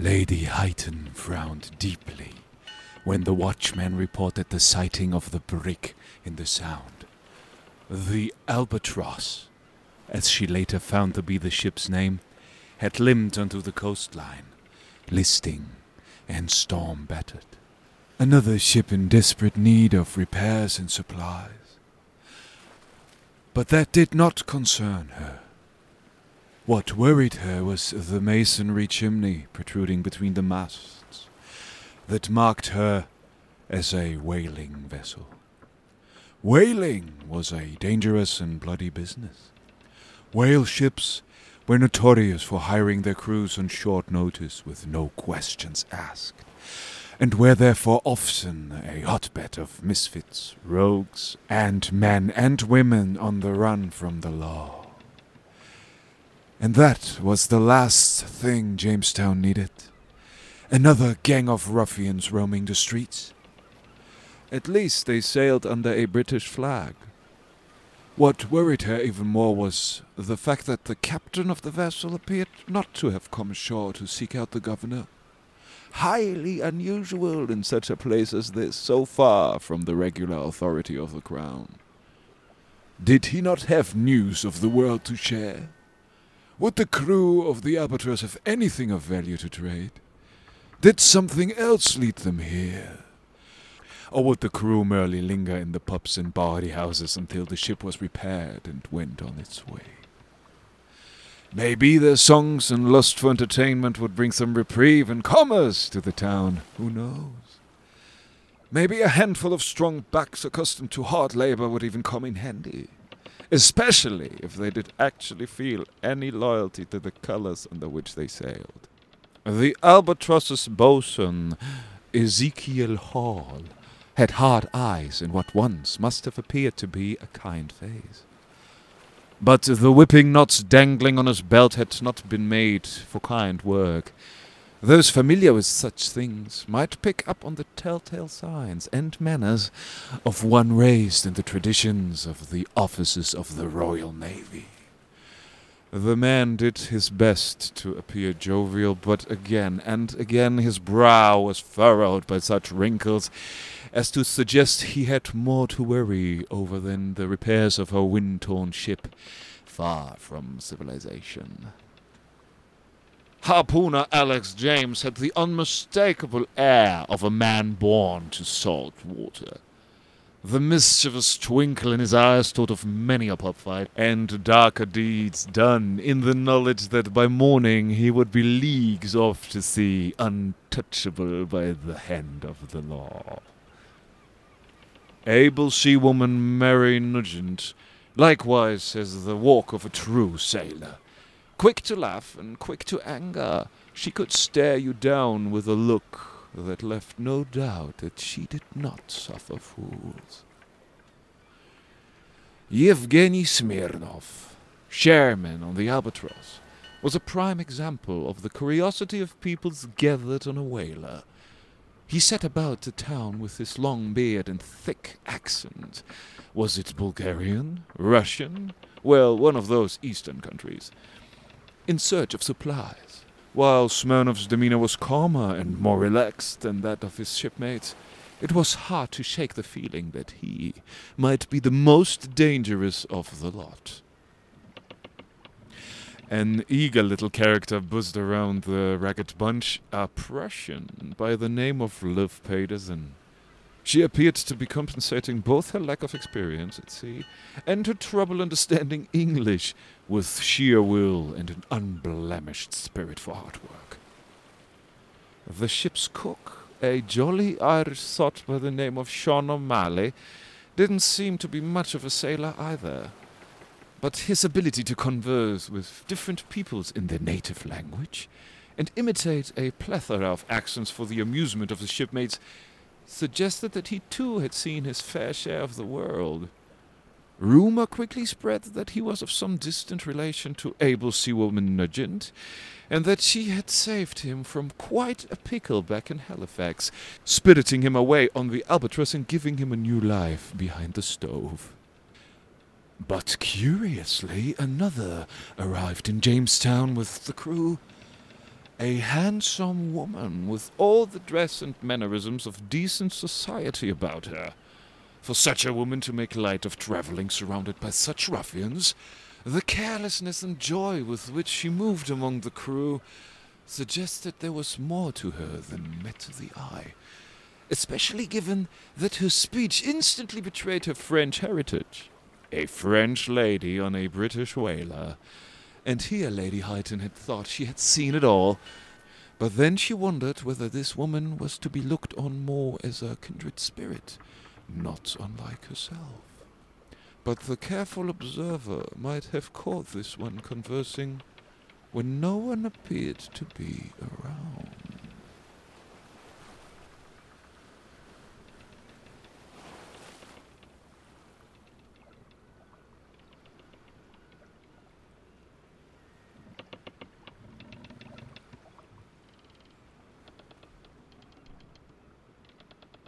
Lady Heighton frowned deeply when the watchman reported the sighting of the brig in the Sound. The Albatross, as she later found to be the ship's name, had limped onto the coastline, listing and storm battered. Another ship in desperate need of repairs and supplies. But that did not concern her. What worried her was the masonry chimney protruding between the masts that marked her as a whaling vessel. Whaling was a dangerous and bloody business. Whale ships were notorious for hiring their crews on short notice with no questions asked, and were therefore often a hotbed of misfits, rogues, and men and women on the run from the law. And that was the last thing Jamestown needed. Another gang of ruffians roaming the streets. At least they sailed under a British flag. What worried her even more was the fact that the captain of the vessel appeared not to have come ashore to seek out the governor. Highly unusual in such a place as this, so far from the regular authority of the crown. Did he not have news of the world to share? Would the crew of the Albatross have anything of value to trade? Did something else lead them here? Or would the crew merely linger in the pubs and party houses until the ship was repaired and went on its way? Maybe their songs and lust for entertainment would bring some reprieve and commerce to the town. Who knows? Maybe a handful of strong backs accustomed to hard labor would even come in handy. Especially if they did actually feel any loyalty to the colors under which they sailed. The Albatross's bosun, Ezekiel Hall, had hard eyes in what once must have appeared to be a kind face. But the whipping knots dangling on his belt had not been made for kind work. Those familiar with such things might pick up on the telltale signs and manners of one raised in the traditions of the officers of the Royal Navy. The man did his best to appear jovial, but again and again his brow was furrowed by such wrinkles as to suggest he had more to worry over than the repairs of her wind-torn ship, far from civilization. Harpooner Alex James had the unmistakable air of a man born to salt water. The mischievous twinkle in his eyes told of many a pub fight and darker deeds done, in the knowledge that by morning he would be leagues off to sea, untouchable by the hand of the law. Able seawoman Mary Nugent likewise has the walk of a true sailor. Quick to laugh and quick to anger, she could stare you down with a look that left no doubt that she did not suffer fools. Yevgeny Smirnov, chairman on the Albatross, was a prime example of the curiosity of peoples gathered on a whaler. He set about the town with his long beard and thick accent. Was it Bulgarian? Russian? Well, one of those eastern countries. In search of supplies. While Smirnov's demeanor was calmer and more relaxed than that of his shipmates, it was hard to shake the feeling that he might be the most dangerous of the lot. An eager little character buzzed around the ragged bunch, a Prussian by the name of Liv Pedersen. She appeared to be compensating both her lack of experience at sea and her trouble understanding English with sheer will and an unblemished spirit for hard work. The ship's cook, a jolly Irish sot by the name of Sean O'Malley, didn't seem to be much of a sailor either. But his ability to converse with different peoples in their native language and imitate a plethora of accents for the amusement of the shipmates suggested that he too had seen his fair share of the world. Rumor quickly spread that he was of some distant relation to able seawoman Nugent, and that she had saved him from quite a pickle back in Halifax, spiriting him away on the Albatross and giving him a new life behind the stove. But curiously, another arrived in Jamestown with the crew. A handsome woman with all the dress and mannerisms of decent society about her. For such a woman to make light of travelling surrounded by such ruffians, the carelessness and joy with which she moved among the crew, suggested there was more to her than met the eye, especially given that her speech instantly betrayed her French heritage. A French lady on a British whaler. And here Lady Heighton had thought she had seen it all. But then she wondered whether this woman was to be looked on more as a kindred spirit, not unlike herself. But the careful observer might have caught this one conversing when no one appeared to be around.